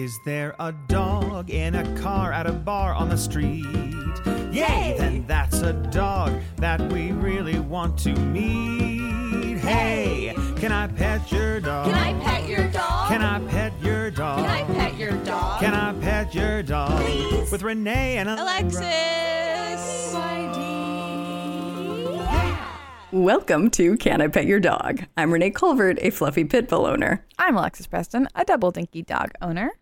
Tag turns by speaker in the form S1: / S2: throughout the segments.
S1: Is there a dog in a car at a bar on the street? Yay! Then that's a dog that we really want to meet. Hey, can I pet your dog?
S2: Can I pet your dog?
S1: Can I pet your dog?
S2: Can I pet your dog?
S1: Can I pet your dog?
S2: Please.
S1: With Renee and
S2: Alexis.
S3: Welcome to Can I Pet Your Dog? I'm Renee Colvert, a fluffy pit bull owner.
S4: I'm Alexis Preston, a double dinky dog owner.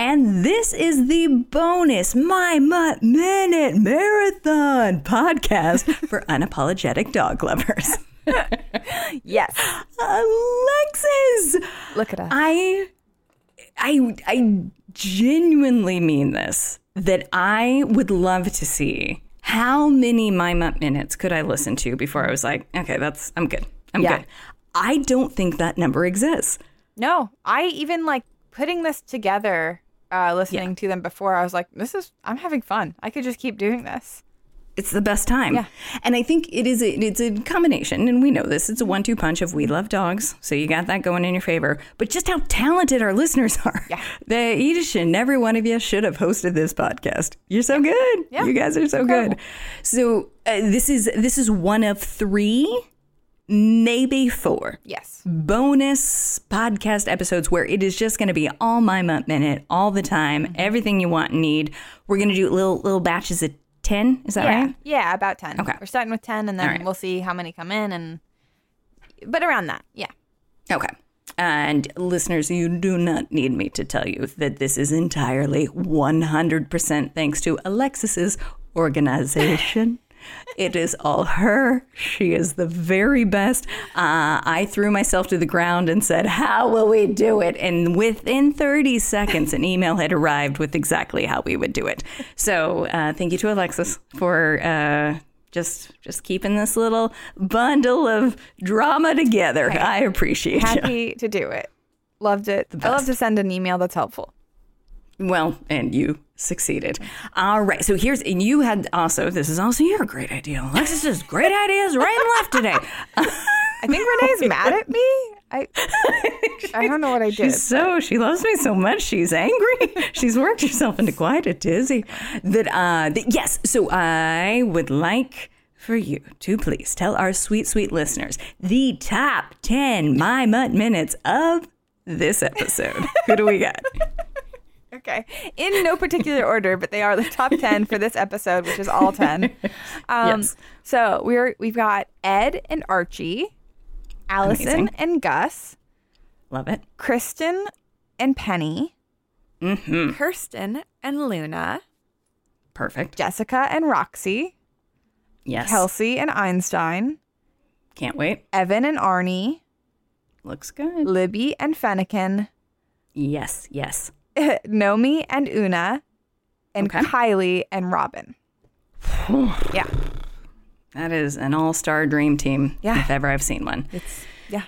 S3: And this is the bonus My Mutt Minute Marathon podcast for unapologetic dog lovers.
S4: Yes.
S3: Alexis!
S4: Look at us.
S3: I I I genuinely mean this that I would love to see how many My Mutt minutes could I listen to before I was like, okay, that's I'm good. I'm
S4: Yeah.
S3: good. I don't think that number exists.
S4: no, I even like putting this together, uh, listening to them before, I was like, this is, I'm having fun. I could just keep doing this.
S3: It's the best time.
S4: Yeah.
S3: And I think it is a, it's a combination, and we know this. It's a one two punch of we love dogs. So you got that going in your favor. But just how talented our listeners are.
S4: Yeah.
S3: The each and every one of you should have hosted this podcast. You're so good.
S4: Yeah.
S3: You guys are so good. So uh, this is this is one of three, maybe four
S4: Yes.
S3: bonus podcast episodes where it is just going to be all My Mutt Minute all the time,
S4: Mm-hmm.
S3: everything you want and need. We're going to do little little batches of 10, is that
S4: Yeah.
S3: right?
S4: Yeah, about 10.
S3: Okay.
S4: We're starting with 10 and then
S3: right.
S4: we'll see how many come in and, but around that. Yeah.
S3: Okay. And listeners, you do not need me to tell you that this is entirely 100% thanks to Alexis's organization. it is all her. She is the very best. Uh, I threw myself to the ground and said, How will we do it? And within 30 seconds, an email had arrived with exactly how we would do it. So uh, thank you to Alexis for. Uh, just, just keeping this little bundle of drama together. I appreciate you.
S4: Happy to do it. Loved it. I love to send an email that's helpful.
S3: Well, and you succeeded. All right. So here's, and you had also, this is also your great idea. Alexis has great ideas right and left today.
S4: I think Renee's mad at me. I I don't know what I did.
S3: She's so, she loves me so much. She's angry. She's worked herself into quite a tizzy. That, uh, that, yes. So I would like for you to please tell our sweet, sweet listeners the top 10 My Mutt minutes of this episode. Who do we got?
S4: Okay. In no particular order, but they are the top 10 for this episode, which is all 10. Um,
S3: Yes.
S4: So we're, we've got Ed and Archie, Allison
S3: Amazing.
S4: and Gus,
S3: Love it.
S4: Kristen and Penny,
S3: Mm-hmm.
S4: Kirsten and Luna,
S3: Perfect.
S4: Jessica and Roxy,
S3: Yes.
S4: Kelsey and Einstein,
S3: Can't wait.
S4: Evan and Arnie,
S3: Looks good.
S4: Libby and Fennekin,
S3: Yes, yes.
S4: Nomi and Una, and
S3: Okay.
S4: Kylie and Robin. yeah.
S3: That is an all star dream team,
S4: Yeah.
S3: if ever I've seen one.
S4: It's, yeah.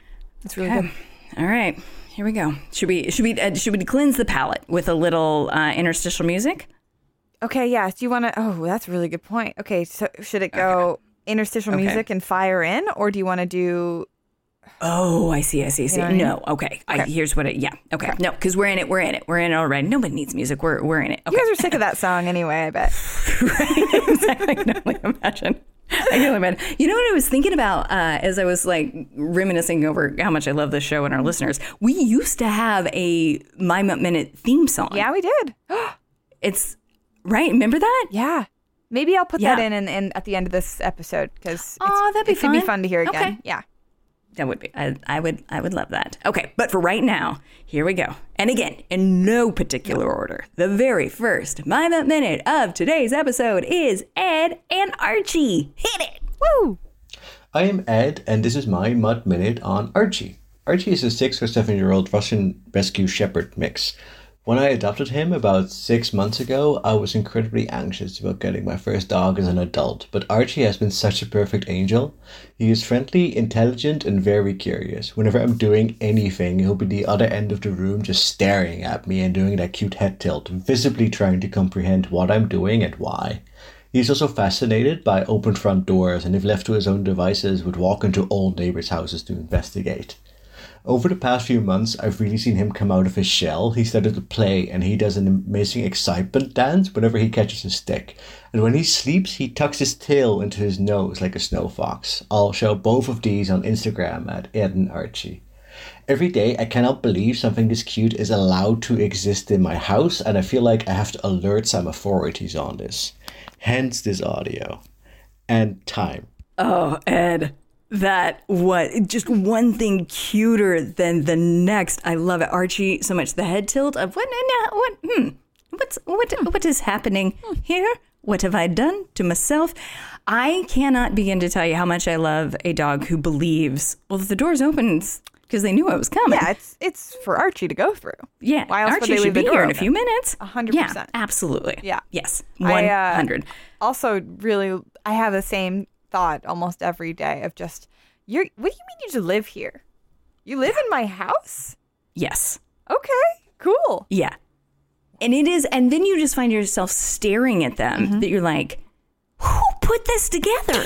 S4: It's really
S3: Okay.
S4: good.
S3: All right, here we go. Should we should we uh, should we cleanse the palate with a little uh, interstitial music?
S4: Okay, yeah. Do you want to? Oh, that's a really good point. Okay, so should it go interstitial
S3: Okay.
S4: music and fire in, or do you want to do?
S3: Oh, I see, I see, I see.
S4: know what I mean?
S3: no, okay. I, here's what it. Yeah, okay. No, because we're in it. We're in it. We're in it already. Nobody needs music. We're we're in it. Okay.
S4: You guys are sick of that song anyway. I bet.
S3: exactly. I can only imagine. I can only imagine. You know what I was thinking about uh, as I was like reminiscing over how much I love this show and our listeners. We used to have a My Mutt Minute theme song.
S4: Yeah, we did.
S3: It's right. Remember that?
S4: yeah. Maybe I'll put that
S3: Yeah.
S4: in, in, in at the end of this episode because
S3: oh, that'd be
S4: it could be
S3: fun.
S4: fun to hear again.
S3: Okay.
S4: Yeah.
S3: That would be. I, I would. I would love that. Okay, but for right now, here we go. And again, in no particular order, the very first My Mutt Minute of today's episode is Ed and Archie. Hit it.
S4: Woo.
S5: I am Ed, and this is my Mutt Minute on Archie. Archie is a six or seven year old Russian rescue shepherd mix. When I adopted him about six months ago, I was incredibly anxious about getting my first dog as an adult, but Archie has been such a perfect angel. He is friendly, intelligent, and very curious. Whenever I'm doing anything, he'll be the other end of the room just staring at me and doing that cute head tilt, visibly trying to comprehend what I'm doing and why. He's also fascinated by open front doors and if left to his own devices would walk into old neighbors' houses to investigate. Over the past few months, I've really seen him come out of his shell. He started to play and he does an amazing excitement dance whenever he catches a stick. And when he sleeps, he tucks his tail into his nose like a snow fox. I'll show both of these on Instagram at Ed and Archie. Every day, I cannot believe something this cute is allowed to exist in my house, and I feel like I have to alert some authorities on this. Hence this audio. And time.
S3: Oh, Ed, that what just one thing cuter than the next. I love it, Archie. So much the head tilt of what? Now, what? Hmm. What's what? What is happening here? What have I done to myself? I cannot begin to tell you how much I love a dog who believes. Well, if the door's open because they knew I was coming.
S4: Yeah, it's it's for Archie to go through.
S3: Yeah,
S4: Why else would
S3: Archie
S4: they
S3: should be here in a few minutes.
S4: Hundred
S3: Yeah,
S4: percent.
S3: absolutely.
S4: Yeah.
S3: Yes,
S4: I,
S3: one
S4: uh,
S3: hundred.
S4: Also, really, I have the same thought almost every day of just, you're. What do you mean you just live here? You live in my house?
S3: Yes.
S4: Okay, cool.
S3: Yeah. And it is, and then you just find yourself staring at them
S4: Mm-hmm.
S3: that you're like, who put this together?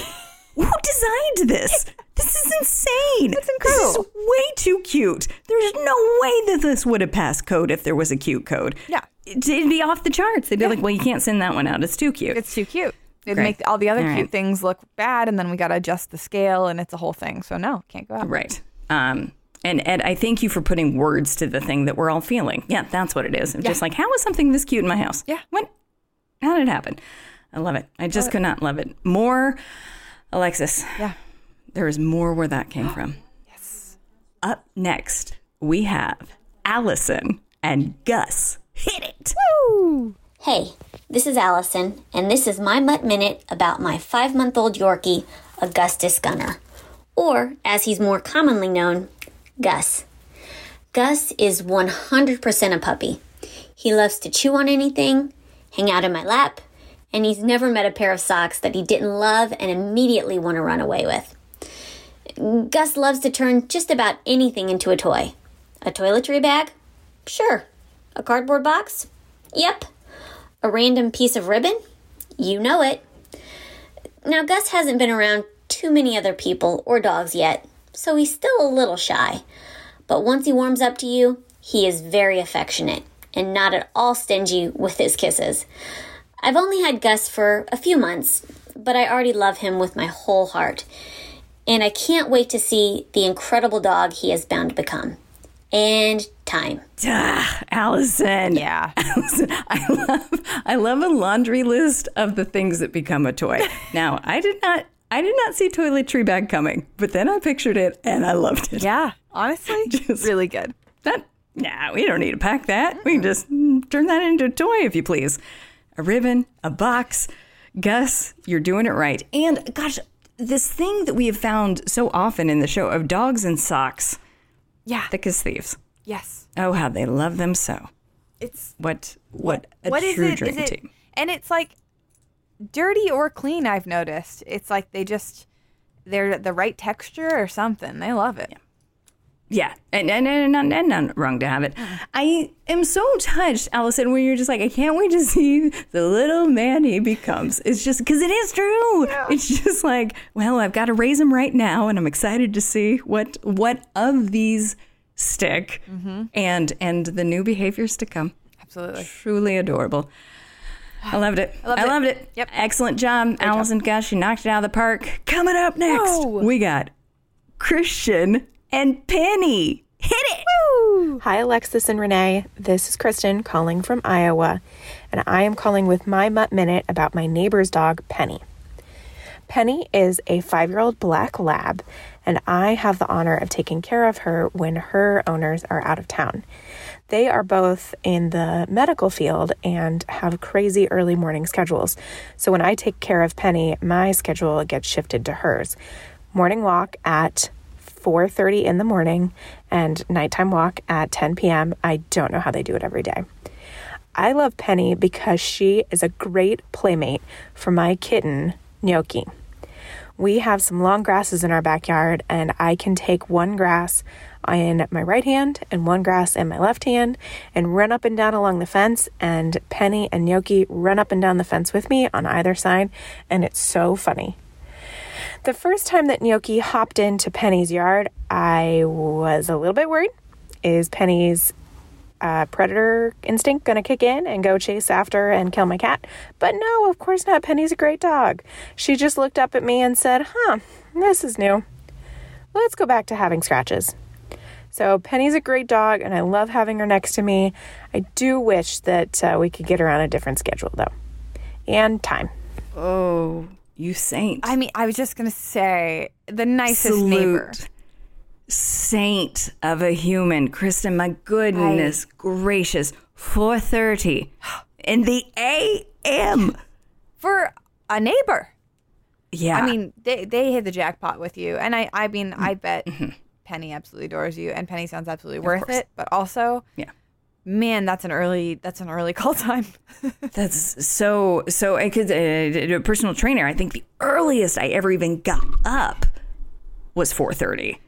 S3: who designed this? This is insane.
S4: It's
S3: This is way too cute. There's no way that this would have passed code if there was a cute code.
S4: Yeah.
S3: It'd it'd be off the charts. They'd be like, well, you can't send that one out. It's too cute.
S4: It's too cute. It'd
S3: Great.
S4: make all the other
S3: All
S4: cute
S3: right.
S4: things look bad, and then we got to adjust the scale, and it's a whole thing. So no, can't go out.
S3: Right. Um, and Ed, I thank you for putting words to the thing that we're all feeling. Yeah, that's what it is. It's just like, how is something this cute in my house?
S4: Yeah.
S3: When? How did it happen? I love it. I just could not love it more. Alexis,
S4: Yeah.
S3: there is more where that came from. Yes. Up next, we have Allison and Gus. Hit it.
S6: Hey, this is Allison, and this is my Mutt Minute about my five month old Yorkie, Augustus Gunner. Or, as he's more commonly known, Gus. Gus is 100% a puppy. He loves to chew on anything, hang out in my lap, and he's never met a pair of socks that he didn't love and immediately want to run away with. Gus loves to turn just about anything into a toy. A toiletry bag? Sure. A cardboard box? Yep. A random piece of ribbon? You know it. Now, Gus hasn't been around too many other people or dogs yet, so he's still a little shy. But once he warms up to you, he is very affectionate and not at all stingy with his kisses. I've only had Gus for a few months, but I already love him with my whole heart. And I can't wait to see the incredible dog he is bound to become. And time.
S3: Ah, Allison.
S4: Yeah.
S3: Allison, I love I love a laundry list of the things that become a toy. Now, I did not I did not see toiletry bag coming, but then I pictured it and I loved it.
S4: Yeah. Honestly,
S3: Just-
S4: really good.
S3: That nah, we don't need to pack that. We can just turn that into a toy if you please. A ribbon, a box. Gus, you're doing it right. And gosh, this thing that we have found so often in the show of dogs and socks,
S4: Yeah.
S3: thick as thieves.
S4: Yes.
S3: Oh, how they love them so.
S4: It's
S3: What what a
S4: what is
S3: true
S4: it?
S3: dream
S4: Is it?
S3: team.
S4: And it's like dirty or clean. I've noticed. It's like they just they're the right texture or something. They love it.
S3: Yeah, and and and, and, and not wrong to have it. Uh-huh. I am so touched, Allison, when you're just like, I can't wait to see the little man he becomes. It's just because it is true. It's just like, well, I've got to raise him right now, and I'm excited to see what what of these stick, mm-hmm. and and the new behaviors to come.
S4: Absolutely.
S3: Truly adorable. I loved it. I,
S4: loved it.
S3: loved it.
S4: Yep.
S3: Excellent job, Allison. Gosh, you knocked it out of the park. Coming up next,
S4: Whoa.
S3: we got Kristen and Penny. Hit it.
S7: Hi, Alexis and Renee. This is Kristen calling from Iowa, and I am calling with my Mutt Minute about my neighbor's dog, Penny. Penny is a five year old black lab, and I have the honor of taking care of her when her owners are out of town. They are both in the medical field and have crazy early morning schedules. So when I take care of Penny, my schedule gets shifted to hers. Morning walk at 4:30 in the morning and nighttime walk at 10 p.m. I don't know how they do it every day. I love Penny because she is a great playmate for my kitten, Gnocchi. We have some long grasses in our backyard, and I can take one grass in my right hand and one grass in my left hand and run up and down along the fence. And Penny and Gnocchi run up and down the fence with me on either side, and it's so funny. The first time that Gnocchi hopped into Penny's yard, I was a little bit worried. Is Penny's uh, predator instinct going to kick in and go chase after and kill my cat? But no, of course not. Penny's a great dog. She just looked up at me and said, Huh, this is new. Let's go back to having scratches. So Penny's a great dog, and I love having her next to me. I do wish that uh, we could get her on a different schedule, though, and time.
S3: Oh, you saint.
S4: I mean, I was just gonna say the nicest
S3: Salute.
S4: neighbor.
S3: Saint of a human. Kristen, my goodness gracious. 4.30 in the a.m.
S4: for a neighbor.
S3: Yeah.
S4: I mean, they they hit the jackpot with you, and I I mean,
S3: Mm-hmm.
S4: I bet Penny absolutely adores you, and Penny sounds absolutely worth
S3: course.
S4: it. But also,
S3: Yeah.
S4: man, that's an early that's an early call time.
S3: That's so so. I could uh, a personal trainer. I think the earliest I ever even got up was four thirty.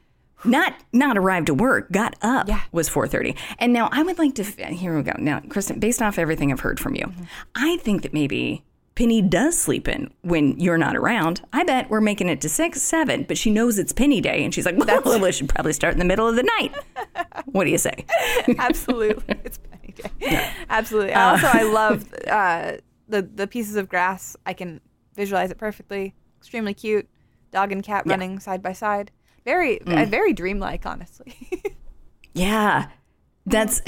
S3: Not not arrived to work. Got up
S4: Yeah.
S3: was four thirty. And now I would like to. Here we go. Now, Kristen, based off everything I've heard from you, I think that maybe. Penny does sleep in when you're not around. I bet we're making it to six, seven, but she knows it's Penny Day, and she's like, "Well, I should probably start in the middle of the night." what do you say?
S4: absolutely, it's Penny Day. Absolutely. also, I love uh, the the pieces of grass. I can visualize it perfectly. Extremely cute. Dog and cat running side by side. Very
S3: Mm.
S4: uh, very dreamlike, honestly.
S3: Yeah. That's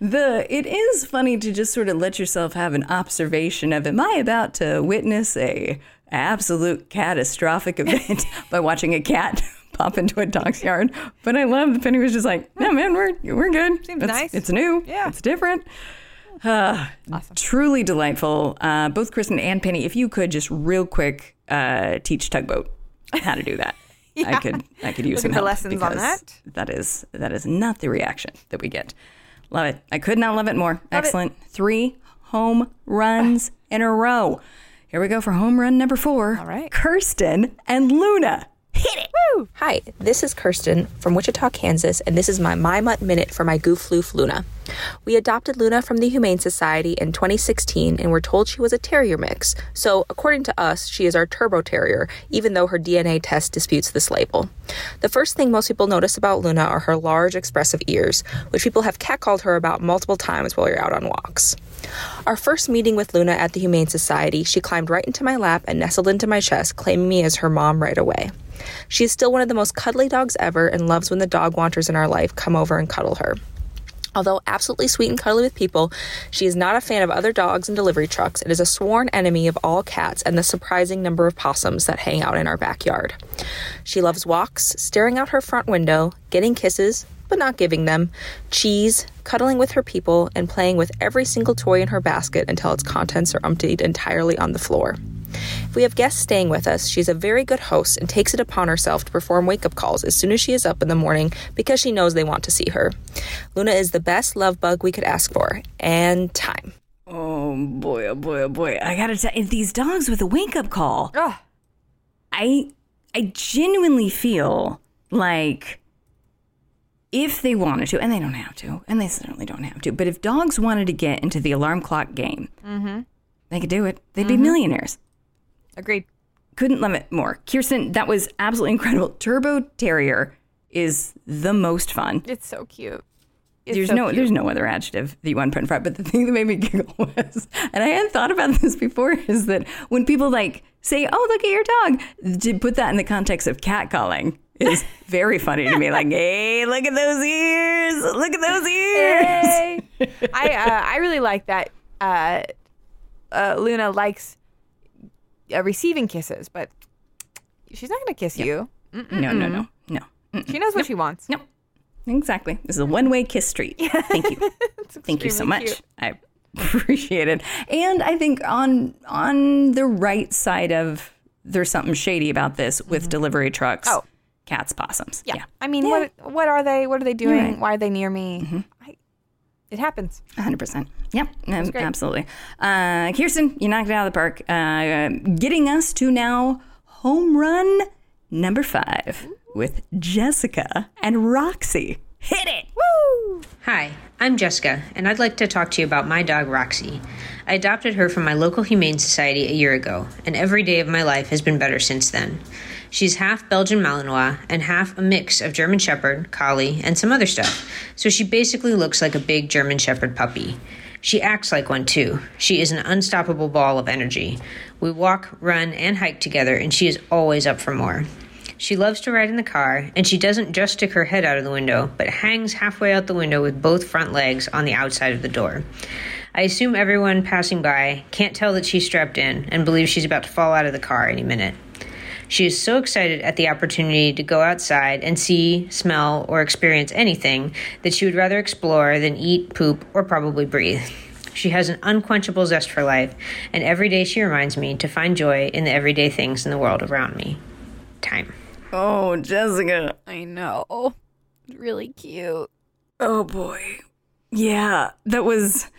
S3: the it is funny to just sort of let yourself have an observation of am I about to witness a absolute catastrophic event by watching a cat pop into a dog's yard. But I love that Penny was just like, no man, we're we're good.
S4: Seems
S3: it's,
S4: nice.
S3: It's new.
S4: Yeah.
S3: It's different. Uh, Truly delightful. Uh, both Kristen and Penny, if you could just real quick uh, teach tugboat how to do that. I could I could use some help
S4: lessons on that.
S3: That is that is not the reaction that we get. Love it. I could not love it more. Excellent. Three home runs in a row. Here we go for home run number four.
S4: All right.
S3: Kirsten and Luna. Hit it.
S7: Hi, this is Kirsten from Wichita, Kansas, and this is my My Mutt Minute for my Goof Loof Luna. We adopted Luna from the Humane Society in 2016 and were told she was a terrier mix. So, according to us, she is our turbo terrier, even though her DNA test disputes this label. The first thing most people notice about Luna are her large, expressive ears, which people have catcalled her about multiple times while you're out on walks. Our first meeting with Luna at the Humane Society, she climbed right into my lap and nestled into my chest, claiming me as her mom right away. She is still one of the most cuddly dogs ever and loves when the dog wanters in our life come over and cuddle her. Although absolutely sweet and cuddly with people, she is not a fan of other dogs and delivery trucks and is a sworn enemy of all cats and the surprising number of possums that hang out in our backyard. She loves walks, staring out her front window, getting kisses, but not giving them, cheese, cuddling with her people, and playing with every single toy in her basket until its contents are emptied entirely on the floor. If we have guests staying with us, she's a very good host and takes it upon herself to perform wake up calls as soon as she is up in the morning because she knows they want to see her. Luna is the best love bug we could ask for, and time.
S3: Oh boy, oh boy, oh boy. I gotta tell you, these dogs with a wake up call.
S4: Ugh.
S3: I I genuinely feel like if they wanted to, and they don't have to, and they certainly don't have to, but if dogs wanted to get into the alarm clock game, mm-hmm. they could do it. They'd be mm-hmm. millionaires.
S4: Agreed.
S3: Couldn't love it more. Kirsten, that was absolutely incredible. Turbo Terrier is the most fun.
S4: It's so cute. It's
S3: There's
S4: so
S3: no
S4: cute.
S3: there's no other adjective that you want to put in front. But the thing that made me giggle was, and I hadn't thought about this before, is that when people like say, "Oh, look at your dog," to put that in the context of catcalling is very funny to me. Like, hey, look at those ears! Look at those ears!
S4: Hey. I uh, I really like that. Uh, uh, Luna likes uh, receiving kisses, but she's not going to kiss you.
S3: No, no, no, no, Mm,
S4: She knows what she wants.
S3: no. Exactly. This is a one way kiss street. Thank you. Thank you so much.
S4: cute.
S3: I appreciate it. And I think on on the right side of there's something shady about this with delivery trucks.
S4: Oh.
S3: cats, possums.
S4: Yeah.
S3: Yeah,
S4: I mean,
S3: Yeah.
S4: what what are they? What are they doing?
S3: right. Mm-hmm.
S4: Why are they near me? I, it happens.
S3: 100%. Yep, um, absolutely. Uh, Kirsten, you knocked it out of the park. Uh, getting us to now home run number five with Jessica and Roxy. Hit it.
S4: Woo!
S8: Hi, I'm Jessica, and I'd like to talk to you about my dog Roxy. I adopted her from my local Humane Society a year ago, and every day of my life has been better since then. She's half Belgian Malinois and half a mix of German Shepherd, Collie, and some other stuff, so she basically looks like a big German Shepherd puppy. She acts like one too. She is an unstoppable ball of energy. We walk, run, and hike together, and she is always up for more. She loves to ride in the car, and she doesn't just stick her head out of the window, but hangs halfway out the window with both front legs on the outside of the door. I assume everyone passing by can't tell that she's strapped in and believes she's about to fall out of the car any minute. She is so excited at the opportunity to go outside and see, smell, or experience anything that she would rather explore than eat, poop, or probably breathe. She has an unquenchable zest for life, and every day she reminds me to find joy in the everyday things in the world around me. Time.
S3: Oh, Jessica.
S4: I know. Really cute.
S3: Oh boy. Yeah, that was.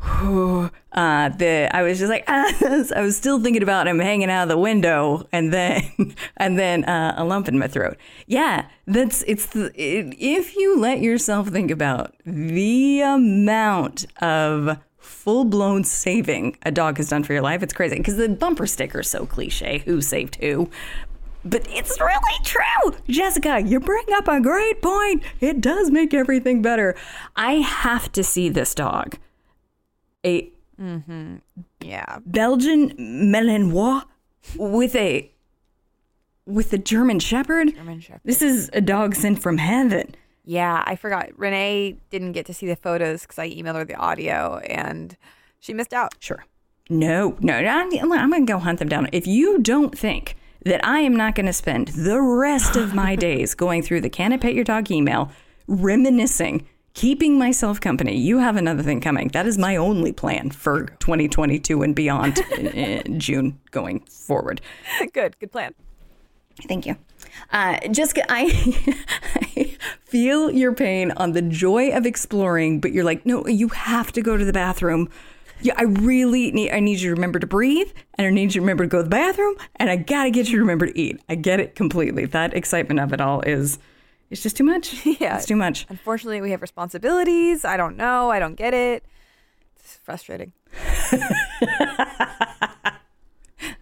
S3: Whew, uh, the I was just like I was still thinking about him hanging out of the window, and then and then uh, a lump in my throat. Yeah, that's it's the it, if you let yourself think about the amount of full blown saving a dog has done for your life, it's crazy because the bumper sticker is so cliche. Who saved who? But it's really true. Jessica, you bring up a great point. It does make everything better. I have to see this dog. A mm-hmm.
S4: Yeah.
S3: Belgian Malinois with a with a German shepherd.
S4: German Shepherd.
S3: This is a dog sent from heaven.
S4: Yeah, I forgot. Renee didn't get to see the photos because I emailed her the audio and she missed out.
S3: Sure. No, no, no, I'm, I'm going to go hunt them down. If you don't think that I am not going to spend the rest of my days going through the Can I Pet Your Dog email, reminiscing, keeping myself company, you have another thing coming. That is my only plan for 2022 and beyond in June going forward.
S4: good, good plan.
S3: Thank you. Uh, Jessica, I, I feel your pain on the joy of exploring, but you're like, no, you have to go to the bathroom. Yeah, I really need. I need you to remember to breathe, and I need you to remember to go to the bathroom, and I gotta get you to remember to eat. I get it completely. That excitement of it all is, it's just too much.
S4: Yeah.
S3: it's too much.
S4: Unfortunately, we have responsibilities. I don't know. I don't get it. It's frustrating.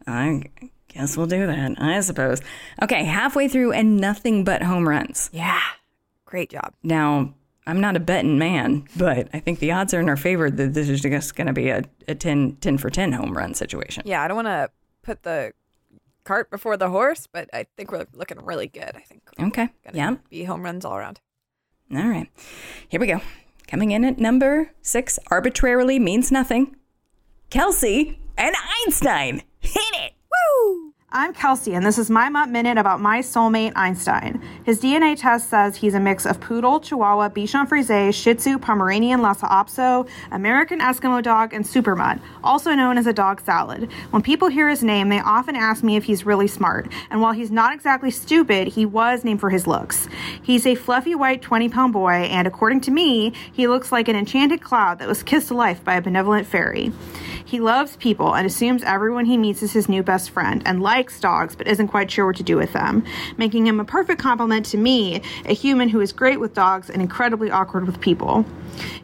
S3: I guess we'll do that. I suppose. Okay, halfway through, and nothing but home runs.
S4: Yeah. Great job.
S3: Now, I'm not a betting man, but I think the odds are in our favor that this is just going to be a, a 10, 10 for 10 home run situation.
S4: Yeah, I don't want to put the cart before the horse, but I think we're looking really good. I think
S3: Okay. Yeah.
S4: be home runs all around.
S3: All right. Here we go. Coming in at number six, arbitrarily means nothing. Kelsey and Einstein. Hit it.
S9: I'm Kelsey, and this is my Mutt Minute about my soulmate, Einstein. His DNA test says he's a mix of Poodle, Chihuahua, Bichon Frise, Shih Tzu, Pomeranian Lhasa Apso, American Eskimo Dog, and Super Mutt, also known as a dog salad. When people hear his name, they often ask me if he's really smart, and while he's not exactly stupid, he was named for his looks. He's a fluffy white 20 pound boy, and according to me, he looks like an enchanted cloud that was kissed to life by a benevolent fairy. He loves people and assumes everyone he meets is his new best friend and likes dogs but isn't quite sure what to do with them, making him a perfect complement to me, a human who is great with dogs and incredibly awkward with people.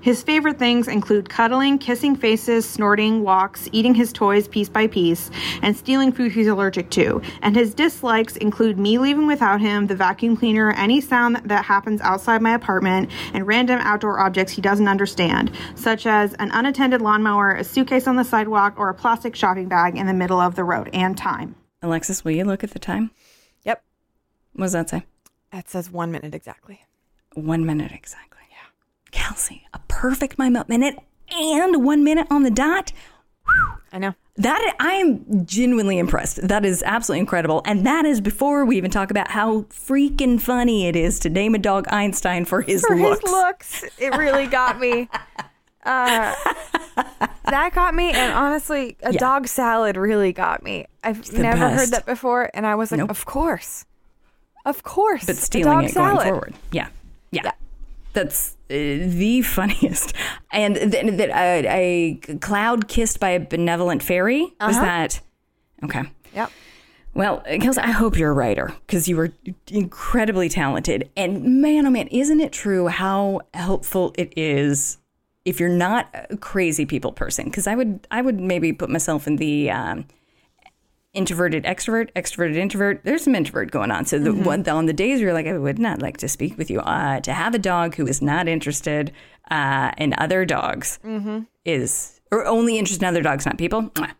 S9: His favorite things include cuddling, kissing faces, snorting, walks, eating his toys piece by piece, and stealing food he's allergic to. And his dislikes include me leaving without him, the vacuum cleaner, any sound that happens outside my apartment, and random outdoor objects he doesn't understand, such as an unattended lawnmower, a suitcase on the sidewalk, or a plastic shopping bag in the middle of the road, and time.
S3: Alexis, will you look at the time?
S4: Yep.
S3: What does that say?
S4: That says one minute exactly.
S3: One minute exactly. Yeah. Kelsey, a perfect minute and one minute on the dot.
S4: I know.
S3: That I am genuinely impressed. That is absolutely incredible, and that is before we even talk about how freaking funny it is to name a dog Einstein for his
S4: For
S3: looks.
S4: his looks, it really got me. Uh, that got me, and honestly, a
S3: Yeah.
S4: dog salad really got me. I've never heard that before, and I was like,
S3: Nope.
S4: of course, of course,
S3: but stealing
S4: dog
S3: it
S4: salad.
S3: going forward. Yeah. Yeah.
S4: Yeah.
S3: That's uh, the funniest. And th- that uh, a cloud kissed by a benevolent fairy was
S4: Uh-huh.
S3: that? Okay.
S4: Yep.
S3: Well, Kelsey, I hope you're a writer because you were incredibly talented. And man, oh man, isn't it true how helpful it is if you're not a crazy people person, because I would I would maybe put myself in the um, introverted extrovert, extroverted introvert. There's some introvert going on. So the one on the days where you're like, I would not like to speak with you, uh, to have a dog who is not interested uh, in other dogs is or only interested in other dogs, not people. Mwah.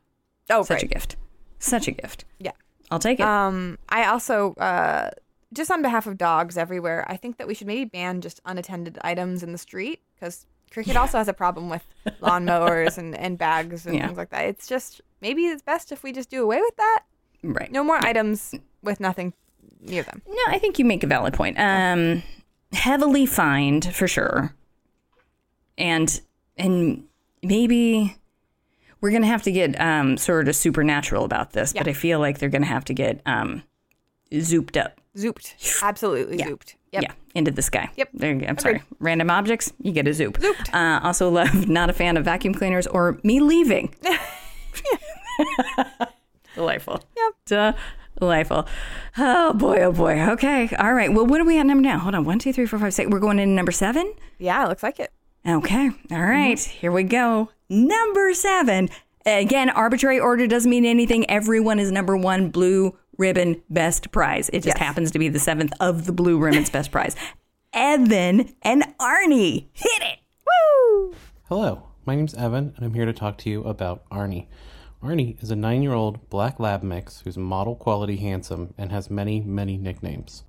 S4: Oh,
S3: Such
S4: right.
S3: a gift. Such a gift.
S4: Yeah.
S3: I'll take it.
S4: Um, I also, uh, just on behalf of dogs everywhere, I think that we should maybe ban just unattended items in the street because Cricket also has a problem with lawnmowers and, and bags and
S3: Yeah.
S4: things like that. It's just maybe it's best if we just do away with that.
S3: right.
S4: No more items with nothing near them.
S3: No, I think you make a valid point. Um, heavily fined for sure, and and maybe we're gonna have to get um, sort of supernatural about this. But I feel like they're gonna have to get um, zooped up.
S4: Zooped. Absolutely
S3: Yeah.
S4: zooped. Yep.
S3: Yeah, into the sky.
S4: Yep.
S3: There, you go. I'm sorry. Random objects, you get a zoop. Uh, also, love not a fan of vacuum cleaners or me leaving. Delightful. Yep. Delightful. Oh boy, oh boy. Okay. All right. Well, what are we at number now? Hold on. One, two, three, four, five, six. We're going into number seven.
S4: Yeah, it looks like it.
S3: Okay. All right. Here we go. Number seven. Again, arbitrary order doesn't mean anything. Everyone is number one blue ribbon best prize. It just
S4: Yes.
S3: happens to be the seventh of the blue ribbon's best prize. Evan and Arnie. Hit it. Woo!
S10: Hello, my name's Evan, and I'm here to talk to you about Arnie. Arnie is a nine year old black lab mix who's model quality handsome and has many, many nicknames.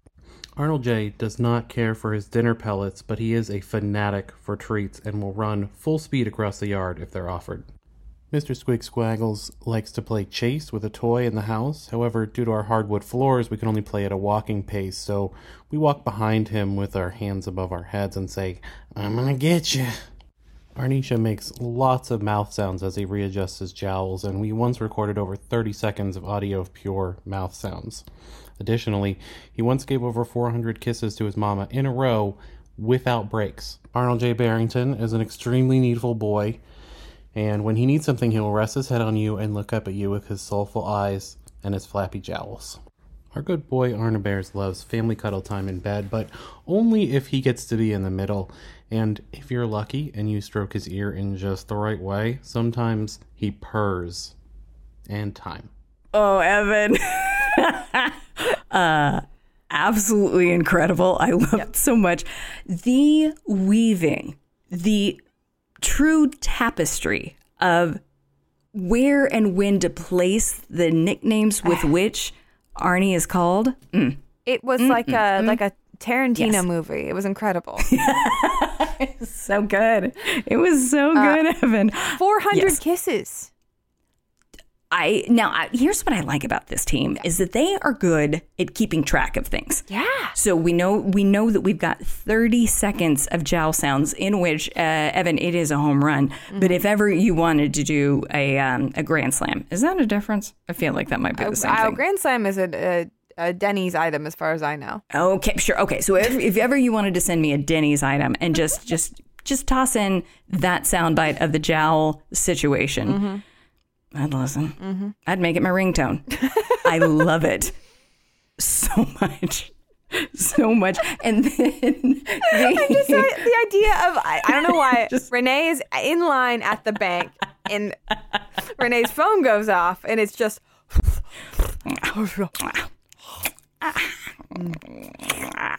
S10: Arnold J does not care for his dinner pellets, but he is a fanatic for treats and will run full speed across the yard if they're offered. Mr. Squig Squaggles likes to play chase with a toy in the house. However, due to our hardwood floors, we can only play at a walking pace, so we walk behind him with our hands above our heads and say, I'm gonna get you. Arnisha makes lots of mouth sounds as he readjusts his jowls, and we once recorded over 30 seconds of audio of pure mouth sounds. Additionally, he once gave over 400 kisses to his mama in a row without breaks. Arnold J. Barrington is an extremely needful boy, and when he needs something, he will rest his head on you and look up at you with his soulful eyes and his flappy jowls. Our good boy Arna Bears loves family cuddle time in bed, but only if he gets to be in the middle. And if you're lucky and you stroke his ear in just the right way, sometimes he purrs. And time.
S3: Oh, Evan. uh, absolutely incredible. I love it so much. The weaving, the true tapestry of where and when to place the nicknames with ah. which Arnie is called. Mm.
S4: It was mm, like mm, a mm. like a Tarantino
S3: Yes.
S4: movie. It was incredible.
S3: So good. It was so uh, good, Evan.
S4: Four hundred
S3: Yes.
S4: kisses.
S3: I now I, here's what I like about this team is that they are good at keeping track of things.
S4: Yeah.
S3: So we know we know that we've got 30 seconds of jowl sounds in which uh, Evan it is a home run. But if ever you wanted to do a um, a grand slam, is that a difference? I feel like that might be the same
S4: Uh,
S3: thing.
S4: Grand Slam is a, a, a Denny's item as far as I know.
S3: Okay, sure. Okay, so if, if ever you wanted to send me a Denny's item and just just just toss in that soundbite of the jowl situation, I'd listen. Mm-hmm. I'd make it my ringtone. I love it so much, so much. And then the,
S4: Just the idea of I, I don't know why just, Renee is in line at the bank and Renee's phone goes off and it's just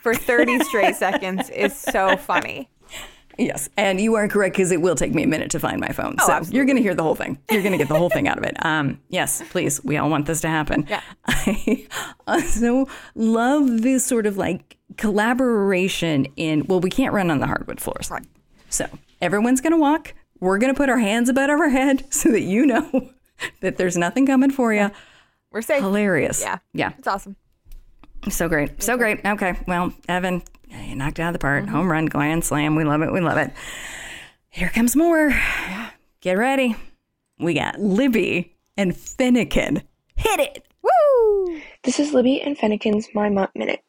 S4: for 30 straight seconds is so funny.
S3: Yes, and you are correct because it will take me a minute to find my phone. so
S4: absolutely.
S3: you're going to hear the whole thing. You're going to get the whole thing out of it. Um, yes, please. We all want this to happen.
S4: Yeah.
S3: I also love this sort of like collaboration in. Well, we can't run on the hardwood floors.
S4: Right.
S3: So everyone's going to walk. We're going to put our hands above our head so that you know that there's nothing coming for you.
S4: We're safe.
S3: Hilarious.
S4: Yeah.
S3: Yeah.
S4: It's awesome.
S3: So great. So great. Okay. Well, Evan, you knocked out of the park.
S4: Mm-hmm.
S3: Home run, grand slam. We love it. We love it. Here comes more. Get ready. We got Libby and Finnegan. Hit it.
S4: Woo!
S7: This is Libby and Fennekin's My Mutt Minute.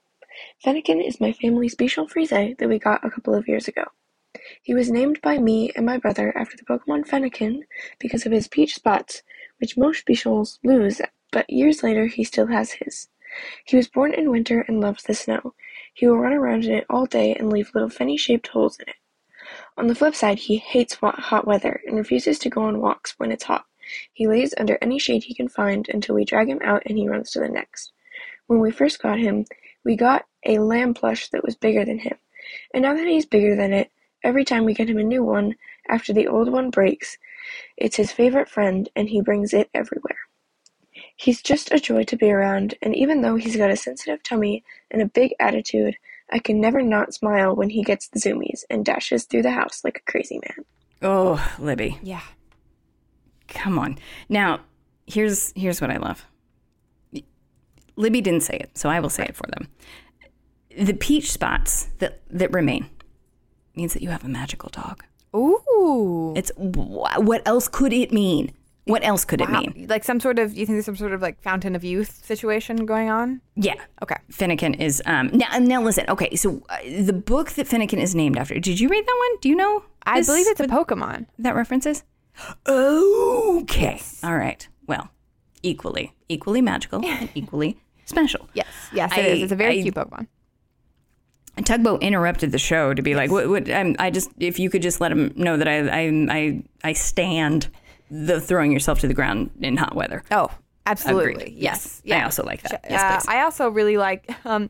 S7: Fennekin is my family's Bichon Frise that we got a couple of years ago. He was named by me and my brother after the Pokemon Fennekin because of his peach spots, which most Bichons lose, but years later he still has his. He was born in winter and loves the snow. He will run around in it all day and leave little fenny shaped holes in it. On the flip side, he hates hot weather and refuses to go on walks when it's hot. He lays under any shade he can find until we drag him out and he runs to the next. When we first got him, we got a lamb plush that was bigger than him. And now that he's bigger than it, every time we get him a new one, after the old one breaks, it's his favorite friend and he brings it everywhere. He's just a joy to be around, and even though he's got a sensitive tummy and a big attitude, I can never not smile when he gets the zoomies and dashes through the house like a crazy man.
S3: Oh, Libby.
S4: Yeah.
S3: Come on. Now, here's here's what I love. Libby didn't say it, so I will say it for them. The peach spots that that remain means that you have a magical dog.
S4: Ooh.
S3: It's what else could it mean? What else could it mean?
S4: Like some sort of, you think there's some sort of like fountain of youth situation going on?
S3: Yeah.
S4: Okay.
S3: Finnegan is um now now listen. Okay, so uh, the book that Finnegan is named after. Did you read that one? Do you know?
S4: I believe it's a Pokemon.
S3: that references. Okay. All right. Well, equally equally magical and equally special.
S4: Yes. Yes, it
S3: I-
S4: is. It's a very
S3: I-
S4: cute Pokemon.
S3: Tugboat interrupted the show to be like, "What? what I'm, I just if you could just let him know that I I I, I stand the throwing yourself to the ground in hot weather."
S4: Oh, absolutely.
S3: Agreed.
S4: Yes.
S3: I also like that.
S4: Uh,
S3: Yes.
S4: I also really like. Um,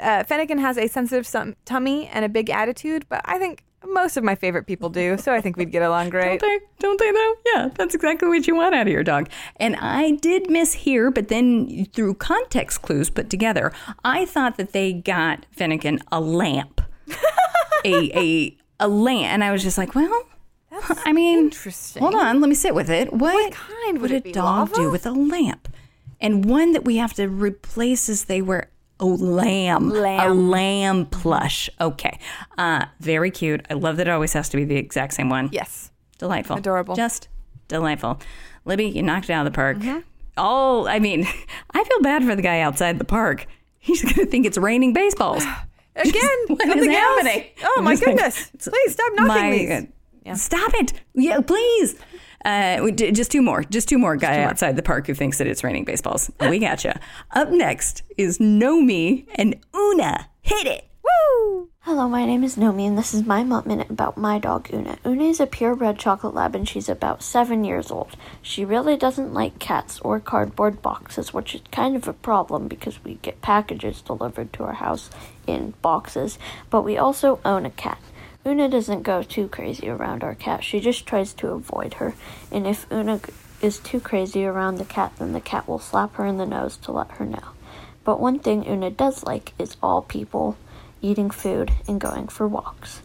S4: uh, Finnegan has a sensitive sum- tummy and a big attitude, but I think most of my favorite people do, so I think we'd get along great.
S3: Don't they? Don't they though? Yeah, that's exactly what you want out of your dog. And I did miss here, but then through context clues put together, I thought that they got Finnegan a lamp, a a a lamp, and I was just like, well. I mean,
S4: interesting.
S3: Hold on, let me sit with it. What,
S4: kind would
S3: a
S4: it be,
S3: dog
S4: lava?
S3: do with a lamp? And one that we have to replace is they were oh lamb, a
S4: Lamb.
S3: lamb plush. Okay, uh, very cute. I love that it always has to be the exact same one.
S4: Yes.
S3: Delightful.
S4: Adorable.
S3: Just delightful. Libby, you knocked it out of the park.
S4: Mm-hmm.
S3: Oh, I mean, I feel bad for the guy outside the park. He's going to think it's raining baseballs.
S4: Again,
S3: What is happening?
S4: Oh my
S3: just like,
S4: goodness!
S3: it's-
S4: Please stop knocking
S3: my-
S4: these.
S3: Stop it. Yeah, please. Uh, we d- just two more. Just two more guy outside the park who thinks that it's raining baseballs. We gotcha. Up next is Nomi and Una. Hit it.
S4: Woo!
S11: Hello, my name is Nomi, and this is my Mutt Minute about my dog Una. Una is a purebred chocolate lab, and she's about seven years old. She really doesn't like cats or cardboard boxes, which is kind of a problem because we get packages delivered to our house in boxes, but we also own a cat. Una doesn't go too crazy around our cat, she just tries to avoid her, and if Una is too crazy around the cat, then the cat will slap her in the nose to let her know. But one thing Una does like is all people eating food and going for walks.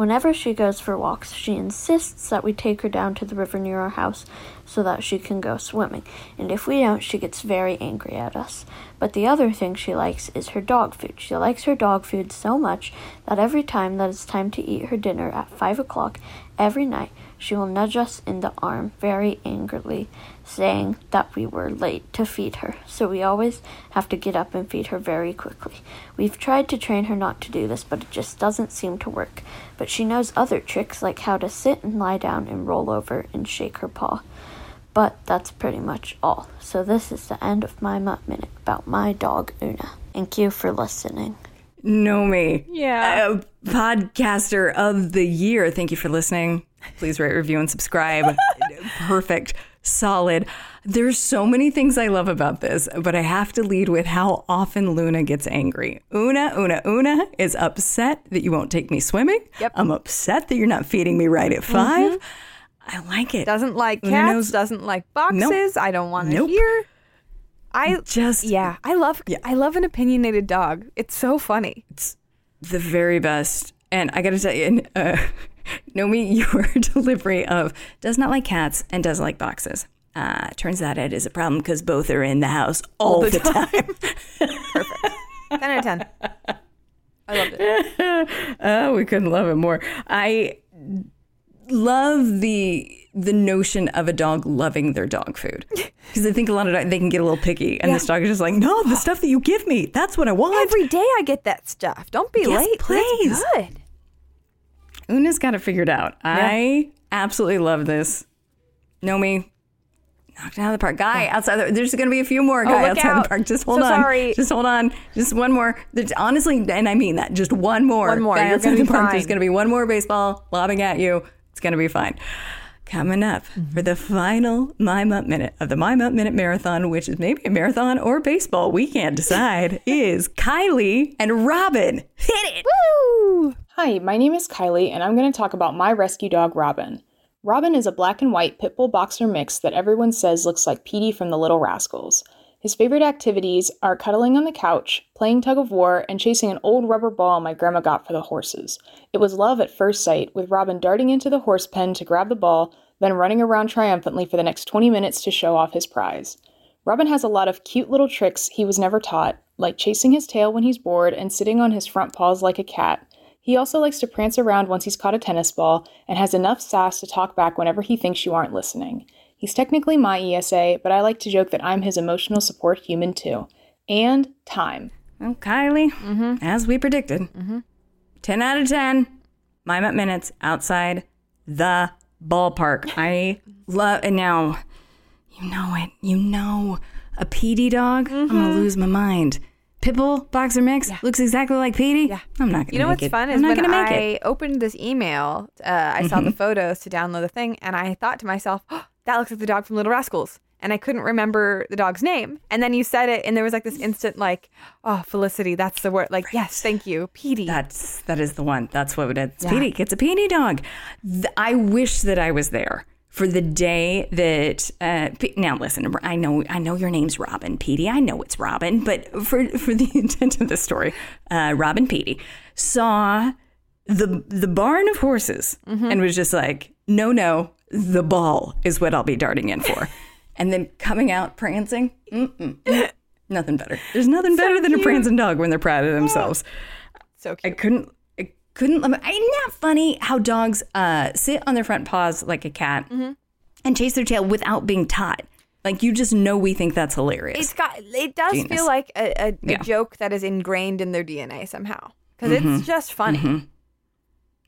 S11: Whenever she goes for walks, she insists that we take her down to the river near our house so that she can go swimming, and if we don't, she gets very angry at us. But the other thing she likes is her dog food. She likes her dog food so much that every time that it's time to eat her dinner at five o'clock every night, she will nudge us in the arm very angrily, saying that we were late to feed her. So we always have to get up and feed her very quickly. We've tried to train her not to do this, but it just doesn't seem to work. But she knows other tricks like how to sit and lie down and roll over and shake her paw. But that's pretty much all. So this is the end of my Mutt Minute about my dog Una. Thank you for listening.
S3: Nomi.
S4: Yeah.
S3: Uh, podcaster of the year. Thank you for listening. Please rate, review, and subscribe. Perfect. Solid. There's so many things I love about this, but I have to lead with how often Luna gets angry. Una, Una, Una is upset that you won't take me swimming.
S4: Yep.
S3: I'm upset that you're not feeding me right at 5 I like it.
S4: Doesn't like
S3: Una
S4: cats.
S3: knows-
S4: doesn't like boxes. I don't want to
S3: Nope.
S4: hear. I
S3: Just
S4: yeah. I love
S3: Yeah.
S4: I love an opinionated dog. It's so funny.
S3: It's the very best. And I got to tell you, and, uh, Nomi, your delivery of does not like cats and does like boxes. Uh, turns out it is a problem because both are in the house all, the, time. Perfect.
S4: Ten out of ten. I loved it.
S3: oh, we couldn't love it more. I love the the notion of a dog loving their dog food because I think a lot of dogs, they can get a little picky, and this dog is just like, no, the stuff that you give me, that's what I want.
S4: Every day I get that stuff. Don't be
S3: Yes,
S4: late.
S3: please.
S4: That's good.
S3: Una's got it figured out. I absolutely love this. Nomi, knocked out of the park. Guy outside. The, there's going to be a few more
S4: Oh,
S3: guy
S4: look
S3: outside
S4: out.
S3: the park. Just hold
S4: So
S3: on.
S4: sorry.
S3: Just hold on. Just one more. There's, honestly, and I mean that. Just one more.
S4: One more.
S3: Guy
S4: You're
S3: outside the
S4: be
S3: park. There's going to be one more baseball lobbing at you. It's going to be fine. Coming up
S4: Mm-hmm.
S3: for the final My Mutt Minute of the My Mutt Minute Marathon, which is maybe a marathon or baseball, we can't decide, is Kylie and Robin. Hit it!
S4: Woo!
S12: Hi, my name is Kylie, and I'm going to talk about my rescue dog, Robin. Robin is a black and white pit bull boxer mix that everyone says looks like Petey from the Little Rascals. His favorite activities are cuddling on the couch, playing tug of war, and chasing an old rubber ball my grandma got for the horses. It was love at first sight, with Robin darting into the horse pen to grab the ball, then running around triumphantly for the next 20 minutes to show off his prize. Robin has a lot of cute little tricks he was never taught, like chasing his tail when he's bored and sitting on his front paws like a cat. He also likes to prance around once he's caught a tennis ball and has enough sass to talk back whenever he thinks you aren't listening. He's technically my ESA, but I like to joke that I'm his emotional support human too. And time.
S3: Kylie,
S4: Mm-hmm.
S3: as we predicted, 10 out of 10 My Mutt Minutes outside the ballpark. I love, and now you know it. You know a Petey dog. I'm
S4: Mm-hmm.
S3: going to lose my mind. Pitbull boxer mix looks exactly like Petey. Yeah. I'm not going to
S4: You know what's
S3: it.
S4: fun
S3: I'm
S4: is
S3: not
S4: when
S3: gonna make
S4: I
S3: it.
S4: opened this email, uh, I saw the photos to download the thing, and I thought to myself, oh, "That looks like the dog from Little Rascals," and I couldn't remember the dog's name. And then you said it, and there was like this instant, like, "Oh, Felicity, that's the word." Like, yes, thank you, Petey.
S3: That's that is the one. That's what it is. It's
S4: Yeah.
S3: Petey. It's a Petey dog. Th- I wish that I was there for the day that. Uh, now listen, I know I know your name's Robin Petey. I know it's Robin, but for for the intent of the story, uh, Robin Petey saw the the barn of horses and was just like, no, no, the ball is what I'll be darting in for, and then coming out prancing. Nothing better. There's nothing better than a prancing dog when they're proud of themselves.
S4: so cute.
S3: I couldn't. Isn't that funny? How dogs uh, sit on their front paws like a cat
S4: Mm-hmm.
S3: and chase their tail without being taught. Like you just know we think that's hilarious.
S4: It's got. It does
S3: Genius.
S4: feel like a, a, a
S3: Yeah.
S4: joke that is ingrained in their DNA somehow because it's just funny.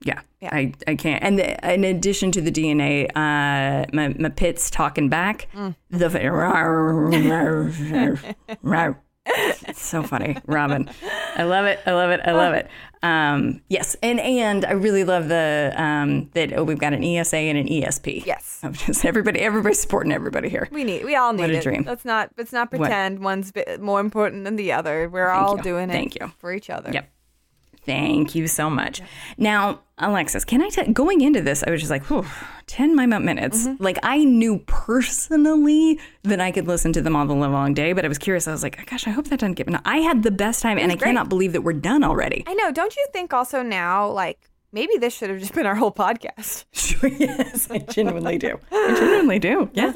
S3: yeah,
S4: Yeah.
S3: I, I can't. And the, in addition to the DNA, uh, my, my pit's talking back.
S4: Mm.
S3: The it's so funny, Robin. I love it. I love it. I love it. Um, yes, and and I really love the um, that oh we've got an ESA and an ESP.
S4: Yes.
S3: I'm just everybody everybody's supporting everybody here.
S4: We need. We all need
S3: What a
S4: it.
S3: dream.
S4: Let's not. Let's not pretend one's bit more important than the other. We're all
S3: you.
S4: doing it.
S3: Thank you.
S4: for each other.
S3: Yep. Thank you so much. Now, Alexis, can I tell going into this, I was just like, whew, 10 My Mutt minutes.
S4: Mm-hmm.
S3: Like, I knew personally that I could listen to them all the long day, but I was curious. I was like, gosh, I hope that doesn't get me. I had the best time, and I
S4: great.
S3: cannot believe that we're done already.
S4: I know. Don't you think also now, like maybe this should have just been our whole podcast?
S3: Sure, yes, I genuinely do. I genuinely do. Yeah.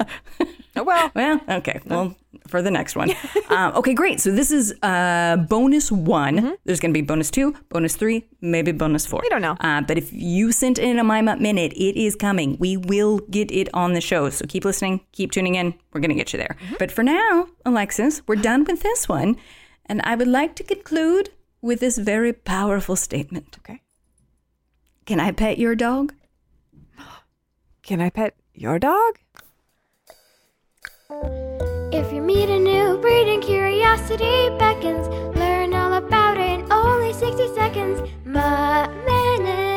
S4: Oh well.
S3: Well, okay. Well, for the next one. um, okay, great. So this is uh, bonus one. There's going to be bonus two, bonus three, maybe bonus four.
S4: We don't know.
S3: Uh, but if you sent in a My Mutt Minute, it is coming. We will get it on the show. So keep listening, keep tuning in. We're going to get you there. But for now, Alexis, we're done with this one. And I would like to conclude with this very powerful statement.
S4: Okay.
S3: Can I pet your dog?
S4: Can I pet your dog?
S11: If you meet a new breed and curiosity beckons, learn all about it in only 60 seconds. My minute.